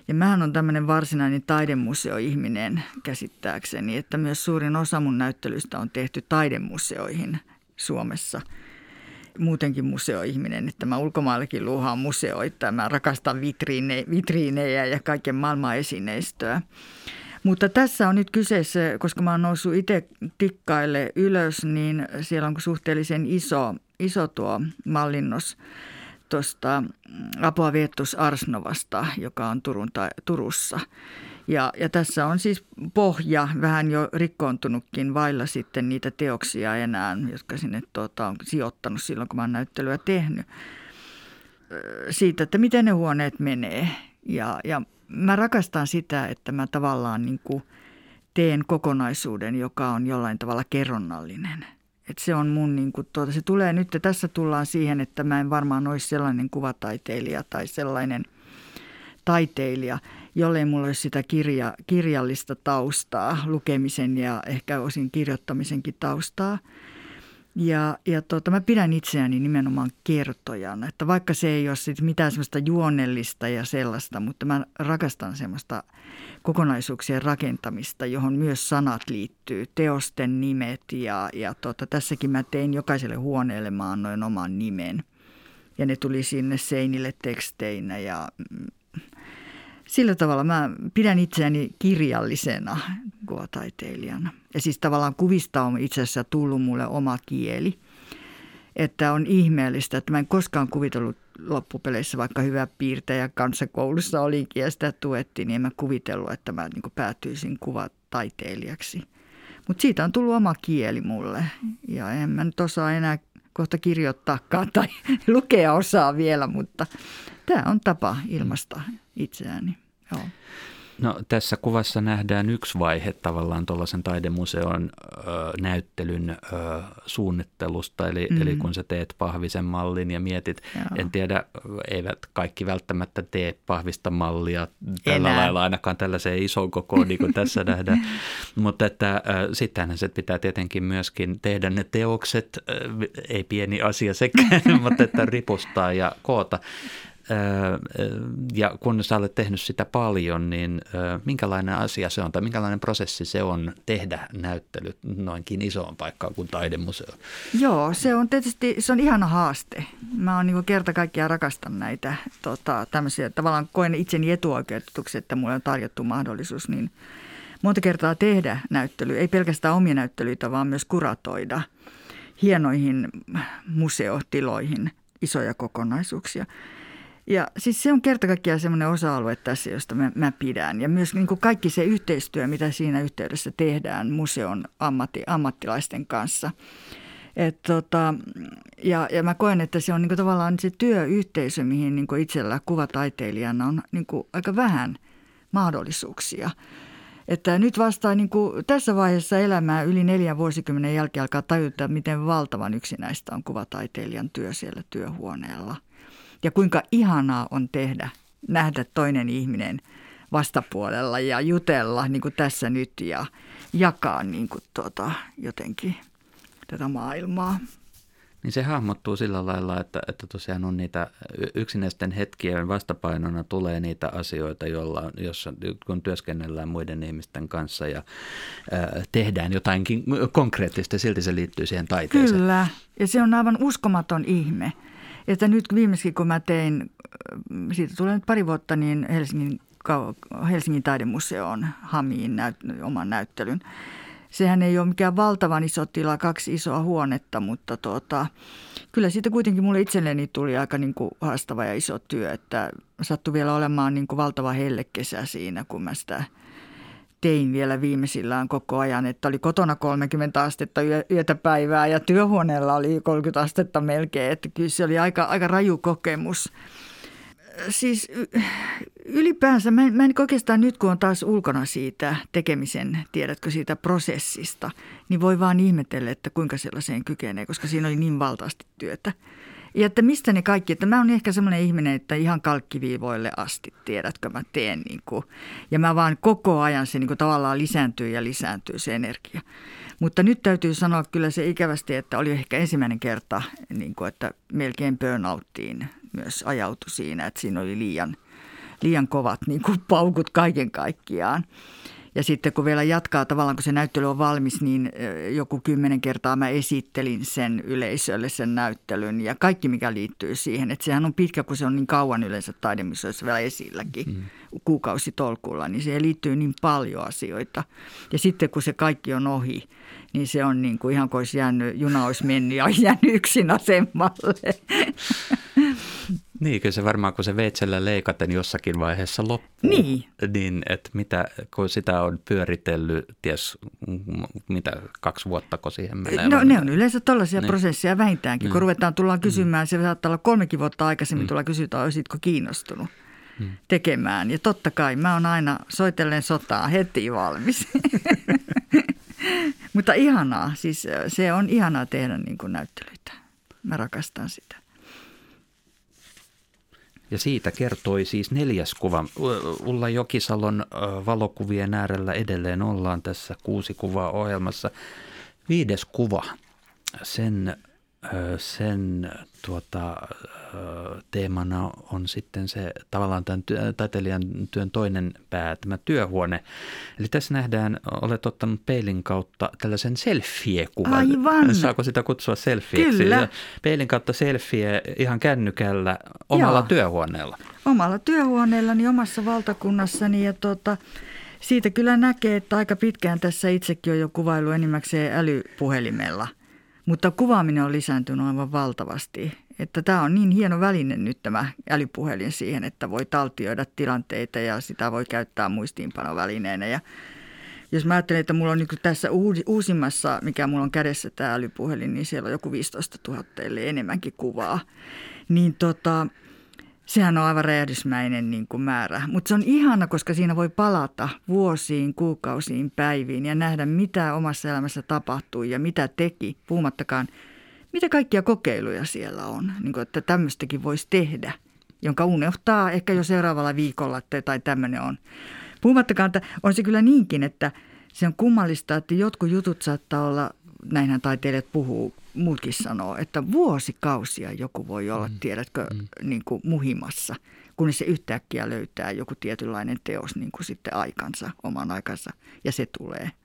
Ja mähän on tämmöinen varsinainen taidemuseoihminen käsittääkseni, että myös suurin osa mun näyttelystä on tehty taidemuseoihin Suomessa. Muutenkin museoihminen, että mä ulkomaillakin luuhaan museoita, mä rakastan vitriine, vitriinejä ja kaiken maailman esineistöä. Mutta tässä on nyt kyseessä, koska mä oon noussut itse tikkaille ylös, niin siellä on suhteellisen iso, iso tuo mallinnos tuosta Apua Viettus Arsnovasta, joka on Turun ta- Turussa. Ja, ja tässä on siis pohja vähän jo rikkoontunutkin vailla sitten niitä teoksia enää, jotka sinne tuota, on sijoittanut silloin, kun mä oon näyttelyä tehnyt. Siitä, että miten ne huoneet menee. Ja, ja mä rakastan sitä, että mä tavallaan niin kuin teen kokonaisuuden, joka on jollain tavalla kerronnallinen. Et se on mun, niin kuin, tuota, se tulee nyt, tässä tullaan siihen, että mä en varmaan olisi sellainen kuvataiteilija tai sellainen taiteilija, jollei mulla olisi sitä kirja, kirjallista taustaa, lukemisen ja ehkä osin kirjoittamisenkin taustaa – ja, ja tota, mä pidän itseäni nimenomaan kertojana, että vaikka se ei ole sit mitään semmoista juonellista ja sellaista, mutta mä rakastan semmoista kokonaisuuksien rakentamista, johon myös sanat liittyy, teosten nimet ja, ja tota, tässäkin mä tein jokaiselle huoneelle, mä annoin oman nimen. Ja ne tuli sinne seinille teksteinä ja mm, sillä tavalla mä pidän itseäni kirjallisena kuvataiteilijana. Ja siis tavallaan kuvista on itse asiassa tullut mulle oma kieli. Että on ihmeellistä, että mä en koskaan kuvitellut loppupeleissä, vaikka hyvä piirtäjä kanssa koulussa olinkin ja sitä tuettiin, niin en mä kuvitellut, että mä niin päätyisin kuvataiteilijaksi. Mutta siitä on tullut oma kieli mulle ja en mä nyt osaa enää kohta kirjoittaakaan tai lukea osaa vielä, mutta tämä on tapa ilmasta itseäni. Joo. No tässä kuvassa nähdään yksi vaihe tavallaan tuollaisen taidemuseon ö, näyttelyn ö, suunnittelusta, eli, mm. eli kun sä teet pahvisen mallin ja mietit, Joo. en tiedä, eivät kaikki välttämättä tee pahvista mallia tällä Enää. lailla ainakaan tällaiseen isoon kokoon, niin kuin tässä nähdään, mutta että ö, sittenhän se pitää tietenkin myöskin tehdä ne teokset, ö, ei pieni asia sekään, mutta että ripustaa ja koota. Ja kun sä olet tehnyt sitä paljon, niin minkälainen asia se on tai minkälainen prosessi se on tehdä näyttely noinkin isoon paikkaan kuin taidemuseo? Joo, se on tietysti se on ihana haaste. Mä oon niin kerta kaikkiaan rakastan näitä tota, tämmöisiä, tavallaan koen itseni etuoikeutetuksi, että mulle on tarjottu mahdollisuus niin monta kertaa tehdä näyttely, ei pelkästään omia näyttelyitä, vaan myös kuratoida hienoihin museotiloihin isoja kokonaisuuksia. Ja siis se on kerta kaikkiaan semmoinen osa-alue tässä, josta mä, mä pidän. Ja myös niin kuin kaikki se yhteistyö, mitä siinä yhteydessä tehdään museon ammatti, ammattilaisten kanssa. Et tota, ja, ja mä koen, että se on niin tavallaan se työyhteisö, mihin niin itsellä kuvataiteilijana on niin aika vähän mahdollisuuksia. Että nyt vasta niin kuin tässä vaiheessa elämää yli neljän vuosikymmenen jälkeen alkaa tajuta, miten valtavan yksinäistä on kuvataiteilijan työ siellä työhuoneella – ja kuinka ihanaa on tehdä, nähdä toinen ihminen vastapuolella ja jutella niin kuin tässä nyt ja jakaa niin kuin tuota, jotenkin tätä maailmaa. Niin se hahmottuu sillä lailla, että, että tosiaan on niitä yksinäisten hetkien vastapainona tulee niitä asioita, joilla, jossa, kun työskennellään muiden ihmisten kanssa ja ää, tehdään jotainkin konkreettista, silti se liittyy siihen taiteeseen. Kyllä, ja se on aivan uskomaton ihme. Että nyt viimeiskin kun mä tein, siitä tulee nyt pari vuotta, niin Helsingin, Helsingin taidemuseoon Hamiin näyt, oman näyttelyn. Sehän ei ole mikään valtavan iso tila, kaksi isoa huonetta, mutta tuota, kyllä siitä kuitenkin mulle itselleni tuli aika niin kuin haastava ja iso työ, että sattui vielä olemaan niin kuin valtava hellekesä siinä, kun mä sitä – tein vielä viimeisillään koko ajan, että oli kotona 30 astetta yötä päivää ja työhuoneella oli 30 astetta melkein, että kyllä se oli aika, aika raju kokemus. Siis ylipäänsä, mä en, mä en oikeastaan nyt kun on taas ulkona siitä tekemisen, tiedätkö siitä prosessista, niin voi vaan ihmetellä, että kuinka sellaiseen kykenee, koska siinä oli niin valtavasti työtä. Ja että mistä ne kaikki, että mä oon ehkä semmoinen ihminen, että ihan kalkkiviivoille asti, tiedätkö, mä teen niin kuin, ja mä vaan koko ajan se niin kuin tavallaan lisääntyy ja lisääntyy se energia. Mutta nyt täytyy sanoa kyllä se ikävästi, että oli ehkä ensimmäinen kerta, niin kuin, että melkein burnouttiin myös ajautui siinä, että siinä oli liian, liian kovat niin kuin paukut kaiken kaikkiaan. Ja sitten kun vielä jatkaa tavallaan, kun se näyttely on valmis, niin joku kymmenen kertaa mä esittelin sen yleisölle sen näyttelyn ja kaikki mikä liittyy siihen. Että sehän on pitkä, kun se on niin kauan yleensä taidemisoissa vielä esilläkin mm. kuukausitolkulla, niin siihen liittyy niin paljon asioita. Ja sitten kun se kaikki on ohi, niin se on niin kuin ihan kuin olisi jäänyt, juna olisi mennyt ja jäänyt yksin asemalle. Niin, kyllä se varmaan, kun se veitsellä leikaten jossakin vaiheessa loppuu, niin, niin että mitä, kun sitä on pyöritellyt, ties mitä, kaksi vuotta, kun siihen menee. No ne on yleensä tällaisia niin. prosesseja vähintäänkin, kun mm. ruvetaan tullaan kysymään, mm. se saattaa olla kolmekin vuotta aikaisemmin mm. tulla kysytään, olisitko kiinnostunut mm. tekemään. Ja totta kai mä oon aina soitellen sotaa heti valmis. Mutta ihanaa, siis se on ihanaa tehdä niin kuin näyttelyitä. Mä rakastan sitä. Ja siitä kertoi siis neljäs kuva. Ulla Jokisalon valokuvien äärellä edelleen ollaan tässä kuusi kuvaa ohjelmassa. Viides kuva, sen sen tuota, teemana on sitten se tavallaan tämän taiteilijan työn toinen pää, tämä työhuone. Eli tässä nähdään, olet ottanut peilin kautta tällaisen selfie-kuvan. Aivan. Saako sitä kutsua selfieksi? Kyllä. Peilin kautta selfie ihan kännykällä omalla Joo. työhuoneella. Omalla työhuoneellani, omassa valtakunnassani ja tuota, siitä kyllä näkee, että aika pitkään tässä itsekin on jo kuvailu enimmäkseen älypuhelimella – mutta kuvaaminen on lisääntynyt aivan valtavasti. Että tämä on niin hieno väline nyt tämä älypuhelin siihen, että voi taltioida tilanteita ja sitä voi käyttää muistiinpanovälineenä. Ja jos mä ajattelen, että mulla on niin tässä uusimmassa, mikä mulla on kädessä tämä älypuhelin, niin siellä on joku 15 000 eli enemmänkin kuvaa. Niin tota, Sehän on aivan räjähdysmäinen niin kuin määrä, mutta se on ihana, koska siinä voi palata vuosiin, kuukausiin, päiviin ja nähdä, mitä omassa elämässä tapahtui ja mitä teki, puhumattakaan, mitä kaikkia kokeiluja siellä on, niin kuin, että tämmöistäkin voisi tehdä, jonka unohtaa ehkä jo seuraavalla viikolla tai tämmöinen on. Puhumattakaan, että on se kyllä niinkin, että se on kummallista, että jotkut jutut saattaa olla, näinhän taiteilijat puhuu, muutkin sanoo, että vuosikausia joku voi olla, mm. tiedätkö, mm. Niin kuin muhimassa, kun se yhtäkkiä löytää joku tietynlainen teos niin kuin sitten aikansa, oman aikansa, ja se tulee –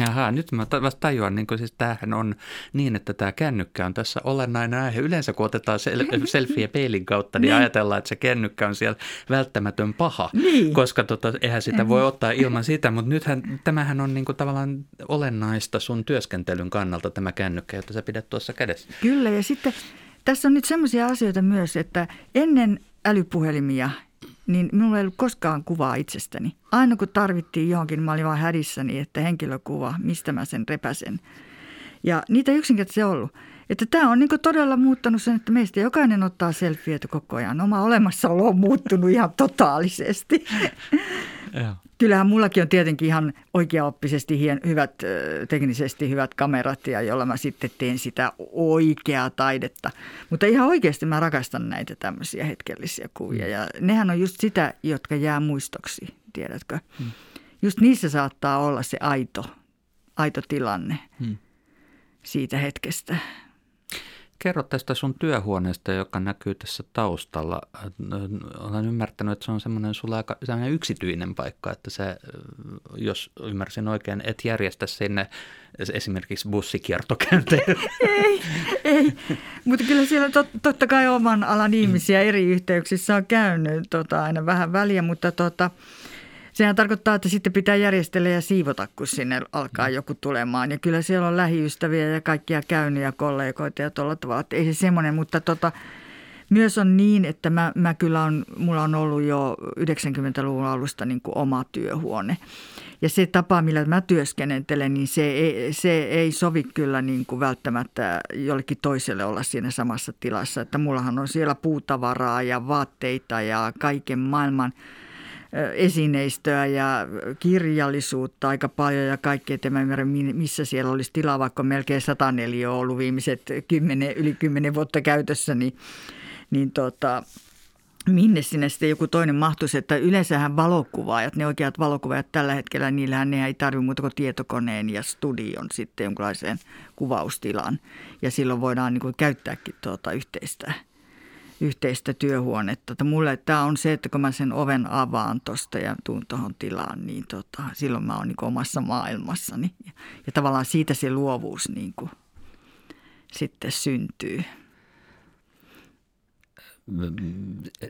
Jaha, nyt mä vasta tajuan, niin siis tämähän on niin, että tämä kännykkä on tässä olennainen aihe. Yleensä kun otetaan sel- selfie peilin kautta, niin, niin ajatellaan, että se kännykkä on siellä välttämätön paha, niin. koska tota, eihän sitä voi ottaa ilman sitä. Mutta nythän tämähän on niin kuin tavallaan olennaista sun työskentelyn kannalta tämä kännykkä, jota sä pidät tuossa kädessä. Kyllä, ja sitten tässä on nyt sellaisia asioita myös, että ennen älypuhelimia niin minulla ei ollut koskaan kuvaa itsestäni. Aina kun tarvittiin johonkin, mä olin vaan hädissäni, että henkilökuva, mistä mä sen repäsen. Ja niitä yksinkertaisesti ollut. Että tämä on niin todella muuttanut sen, että meistä jokainen ottaa selfieitä koko ajan. Oma olemassaolo on muuttunut ihan totaalisesti. Kyllähän mullakin on tietenkin ihan oikeaoppisesti hien, hyvät, teknisesti hyvät kamerat, ja jolla mä sitten teen sitä oikeaa taidetta. Mutta ihan oikeasti mä rakastan näitä tämmöisiä hetkellisiä kuvia. Ja nehän on just sitä, jotka jää muistoksi, tiedätkö? Hmm. Just niissä saattaa olla se aito, aito tilanne hmm. siitä hetkestä. Kerro tästä sun työhuoneesta, joka näkyy tässä taustalla. Olen ymmärtänyt, että se on semmoinen sulla aika semmoinen yksityinen paikka, että se, jos ymmärsin oikein, et järjestä sinne esimerkiksi bussikiertokäyntejä. Ei, ei. Mutta kyllä siellä tot, totta kai oman alan ihmisiä eri yhteyksissä on käynyt tota, aina vähän väliä, mutta tota, Sehän tarkoittaa, että sitten pitää järjestellä ja siivota, kun sinne alkaa mm. joku tulemaan. Ja kyllä siellä on lähiystäviä ja kaikkia käynyt ja kollegoita ja tuolla tavalla. Että ei se semmoinen, mutta tota, myös on niin, että mä, mä kyllä on, mulla on ollut jo 90-luvun alusta niin kuin oma työhuone. Ja se tapa, millä mä työskentelen, niin se ei, se ei sovi kyllä niin kuin välttämättä jollekin toiselle olla siinä samassa tilassa. Että mullahan on siellä puutavaraa ja vaatteita ja kaiken maailman – esineistöä ja kirjallisuutta aika paljon ja kaikkea. että mä ymmärrän, missä siellä olisi tilaa, vaikka melkein 104 on ollut viimeiset 10, yli 10 vuotta käytössä, niin, niin tota, minne sinne sitten joku toinen mahtuisi. Että yleensähän valokuvaajat, ne oikeat valokuvaajat tällä hetkellä, niillähän ne ei tarvitse muuta kuin tietokoneen ja studion sitten jonkinlaiseen kuvaustilaan. Ja silloin voidaan niin kuin käyttääkin tuota yhteistä yhteistä työhuonetta. Että mulle tämä on se, että kun mä sen oven avaan tuosta ja tuun tuohon tilaan, niin tota, silloin mä oon niin omassa maailmassani. Ja, ja tavallaan siitä se luovuus niin kuin sitten syntyy.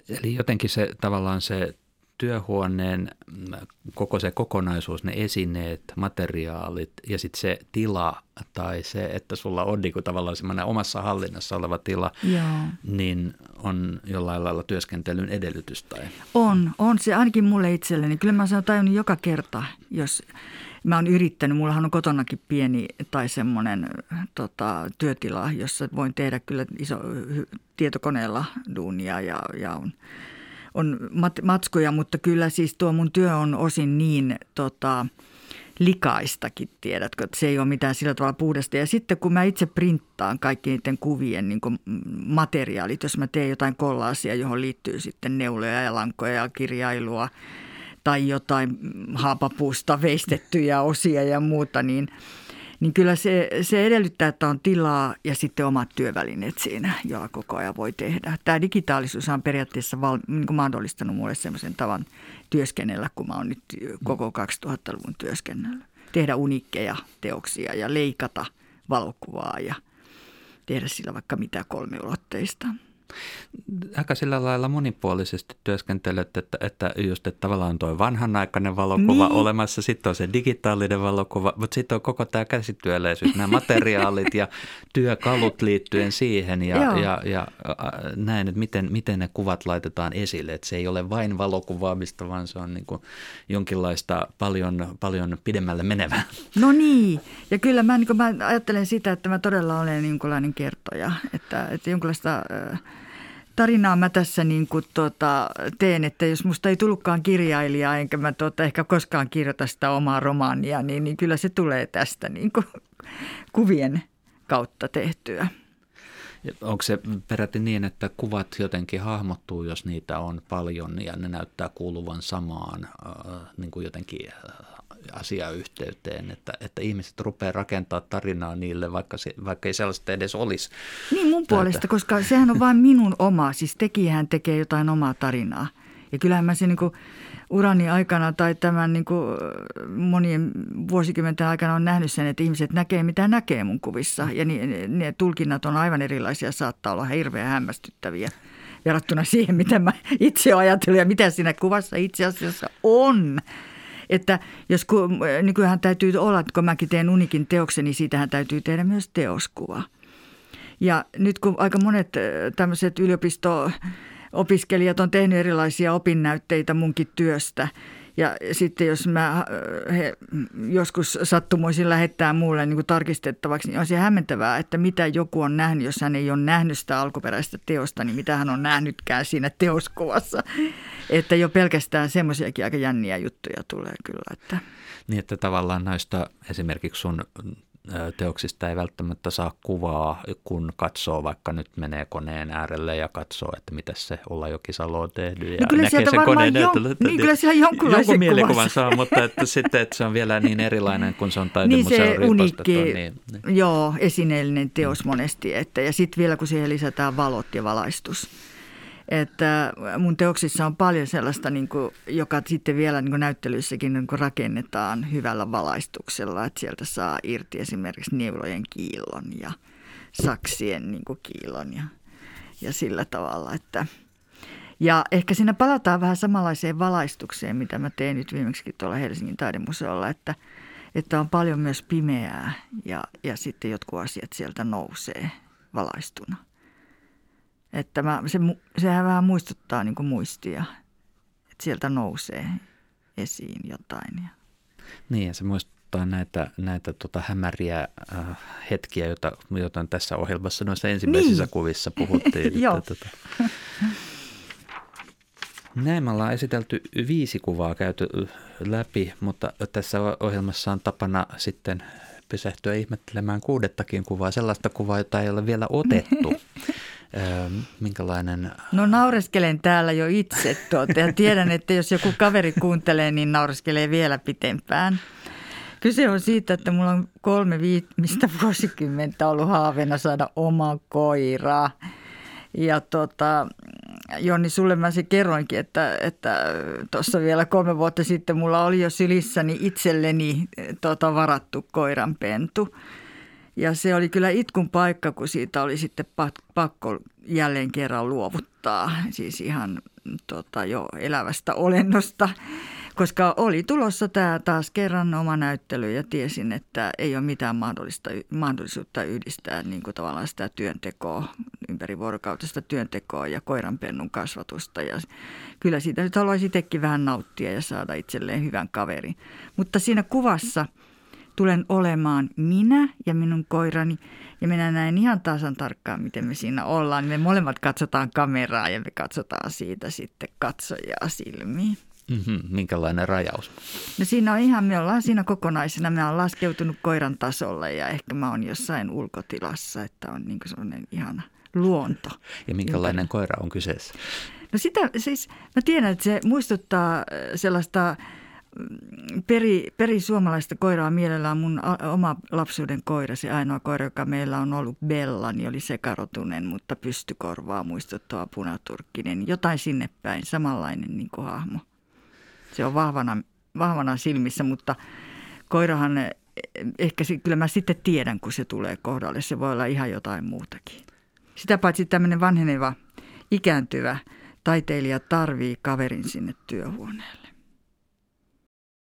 Eli jotenkin se tavallaan se työhuoneen koko se kokonaisuus, ne esineet, materiaalit ja sitten se tila tai se, että sulla on niin kuin tavallaan semmoinen omassa hallinnassa oleva tila, Joo. niin on jollain lailla työskentelyn edellytys tai? On, on se ainakin mulle itselleni. Kyllä mä sanon tajunnut joka kerta, jos mä oon yrittänyt, mullahan on kotonakin pieni tai semmoinen tota, työtila, jossa voin tehdä kyllä iso tietokoneella duunia ja, ja on on mat- matskuja, mutta kyllä siis tuo mun työ on osin niin tota, likaistakin, tiedätkö, että se ei ole mitään sillä tavalla puhdasta. Ja sitten kun mä itse printtaan kaikki niiden kuvien niin materiaalit, jos mä teen jotain kollaasia, johon liittyy sitten neuloja ja lankoja ja kirjailua tai jotain haapapuusta veistettyjä osia ja muuta, niin – niin kyllä se, se edellyttää, että on tilaa ja sitten omat työvälineet siinä, joilla koko ajan voi tehdä. Tämä digitaalisuus on periaatteessa val, niin kuin mahdollistanut mulle sellaisen tavan työskennellä, kun mä oon nyt koko 2000-luvun työskennellä. Tehdä unikkeja teoksia ja leikata valokuvaa ja tehdä sillä vaikka mitä kolmiulotteista aika sillä lailla monipuolisesti työskentelet, että, että just että tavallaan tuo vanhanaikainen valokuva niin. olemassa, sitten on se digitaalinen valokuva, mutta sitten on koko tämä käsityöläisyys, nämä materiaalit ja työkalut liittyen siihen ja, ja, ja näin, että miten, miten ne kuvat laitetaan esille, että se ei ole vain valokuvaamista, vaan se on niin kuin jonkinlaista paljon, paljon pidemmälle menevää. No niin, ja kyllä mä, niin mä ajattelen sitä, että mä todella olen jonkinlainen kertoja, että, että jonkinlaista... Äh, tarinaa mä tässä niin kuin tuota, teen, että jos musta ei tullutkaan kirjailijaa, enkä mä tuota, ehkä koskaan kirjoita sitä omaa romaania, niin, niin kyllä se tulee tästä niin kuin, kuvien kautta tehtyä. Onko se peräti niin, että kuvat jotenkin hahmottuu, jos niitä on paljon ja ne näyttää kuuluvan samaan äh, niin kuin jotenkin äh, asiayhteyteen, että, että ihmiset rupeaa rakentamaan tarinaa niille, vaikka, se, vaikka ei sellaista edes olisi. Niin mun täältä. puolesta, koska sehän on vain minun oma, siis tekijähän tekee jotain omaa tarinaa. Ja kyllähän mä se niin kuin urani aikana tai tämän niin kuin monien vuosikymmenten aikana on nähnyt sen, että ihmiset näkee mitä näkee mun kuvissa. Ja ne, ne tulkinnat on aivan erilaisia, saattaa olla hirveän hämmästyttäviä verrattuna siihen, mitä mä itse ajattelen ja mitä siinä kuvassa itse asiassa on. Että jos nykyään täytyy olla, kun mäkin teen unikin teoksen, niin siitähän täytyy tehdä myös teoskuva. Ja nyt kun aika monet tämmöiset yliopisto opiskelijat on tehnyt erilaisia opinnäytteitä munkin työstä. Ja sitten jos mä he joskus sattumoisin lähettää muulle niin kuin tarkistettavaksi, niin on se hämmentävää, että mitä joku on nähnyt, jos hän ei ole nähnyt sitä alkuperäistä teosta, niin mitä hän on nähnytkään siinä teoskuvassa. Että jo pelkästään semmoisiakin aika jänniä juttuja tulee kyllä. Että. Niin, että tavallaan näistä esimerkiksi sun teoksista ei välttämättä saa kuvaa, kun katsoo, vaikka nyt menee koneen äärelle ja katsoo, että mitä se olla Jokisalo on tehnyt. Ja no kyllä näkee sen koneen jon, että, niin, kyllä siellä jonkunlaisen jonkun mielikuvan saa, mutta että sitten että se on vielä niin erilainen, kun se on taidemuseon niin se unikki, niin, niin. joo, esineellinen teos monesti. Että, ja sitten vielä kun siihen lisätään valot ja valaistus että mun teoksissa on paljon sellaista, niin kuin, joka sitten vielä niin kuin näyttelyissäkin niin kuin rakennetaan hyvällä valaistuksella, että sieltä saa irti esimerkiksi neulojen kiillon ja saksien niin kuin kiillon ja, ja sillä tavalla, että ja ehkä siinä palataan vähän samanlaiseen valaistukseen, mitä mä tein nyt viimeksi tuolla Helsingin taidemuseolla, että, että on paljon myös pimeää ja, ja sitten jotkut asiat sieltä nousee valaistuna. Että mä, se, sehän vähän muistuttaa niin muistia, että sieltä nousee esiin jotain. Niin ja se muistuttaa näitä, näitä tota hämäriä äh, hetkiä, joita, joita tässä ohjelmassa noissa ensimmäisissä niin. kuvissa puhuttiin. Joo. Tota, näin me ollaan esitelty viisi kuvaa käyty läpi, mutta tässä ohjelmassa on tapana sitten pysähtyä ihmettelemään kuudettakin kuvaa, sellaista kuvaa, jota ei ole vielä otettu. minkälainen... No naureskelen täällä jo itse tuota, ja tiedän, että jos joku kaveri kuuntelee, niin naureskelee vielä pitempään. Kyse on siitä, että mulla on kolme viimistä vuosikymmentä ollut haaveena saada oma koira. Ja tota, Jonni, sulle mä se kerroinkin, että tuossa että vielä kolme vuotta sitten mulla oli jo sylissäni itselleni tota, varattu koiranpentu. Ja se oli kyllä itkun paikka, kun siitä oli sitten pakko jälleen kerran luovuttaa, siis ihan tota, jo elävästä olennosta, koska oli tulossa tämä taas kerran oma näyttely ja tiesin, että ei ole mitään mahdollista, mahdollisuutta yhdistää niin kuin tavallaan sitä työntekoa, ympäri vuorokautista työntekoa ja koiranpennun kasvatusta. Ja kyllä siitä nyt haluaisi itsekin vähän nauttia ja saada itselleen hyvän kaverin. Mutta siinä kuvassa – tulen olemaan minä ja minun koirani. Ja minä näen ihan tasan tarkkaan, miten me siinä ollaan. Me molemmat katsotaan kameraa ja me katsotaan siitä sitten katsojaa silmiin. Mm-hmm. Minkälainen rajaus? No siinä on ihan, me ollaan siinä kokonaisena. Me on laskeutunut koiran tasolle ja ehkä mä oon jossain ulkotilassa, että on niin sellainen ihana luonto. Ja minkälainen ympäri. koira on kyseessä? No sitä siis, mä tiedän, että se muistuttaa sellaista peri, peri suomalaista koiraa mielellään mun oma lapsuuden koira, se ainoa koira, joka meillä on ollut Bella, niin oli sekarotunen, mutta pystykorvaa muistuttava punaturkkinen. Jotain sinne päin, samanlainen niin kuin hahmo. Se on vahvana, vahvana silmissä, mutta koirahan, ehkä se, kyllä mä sitten tiedän, kun se tulee kohdalle. Se voi olla ihan jotain muutakin. Sitä paitsi tämmöinen vanheneva, ikääntyvä taiteilija tarvii kaverin sinne työhuoneelle.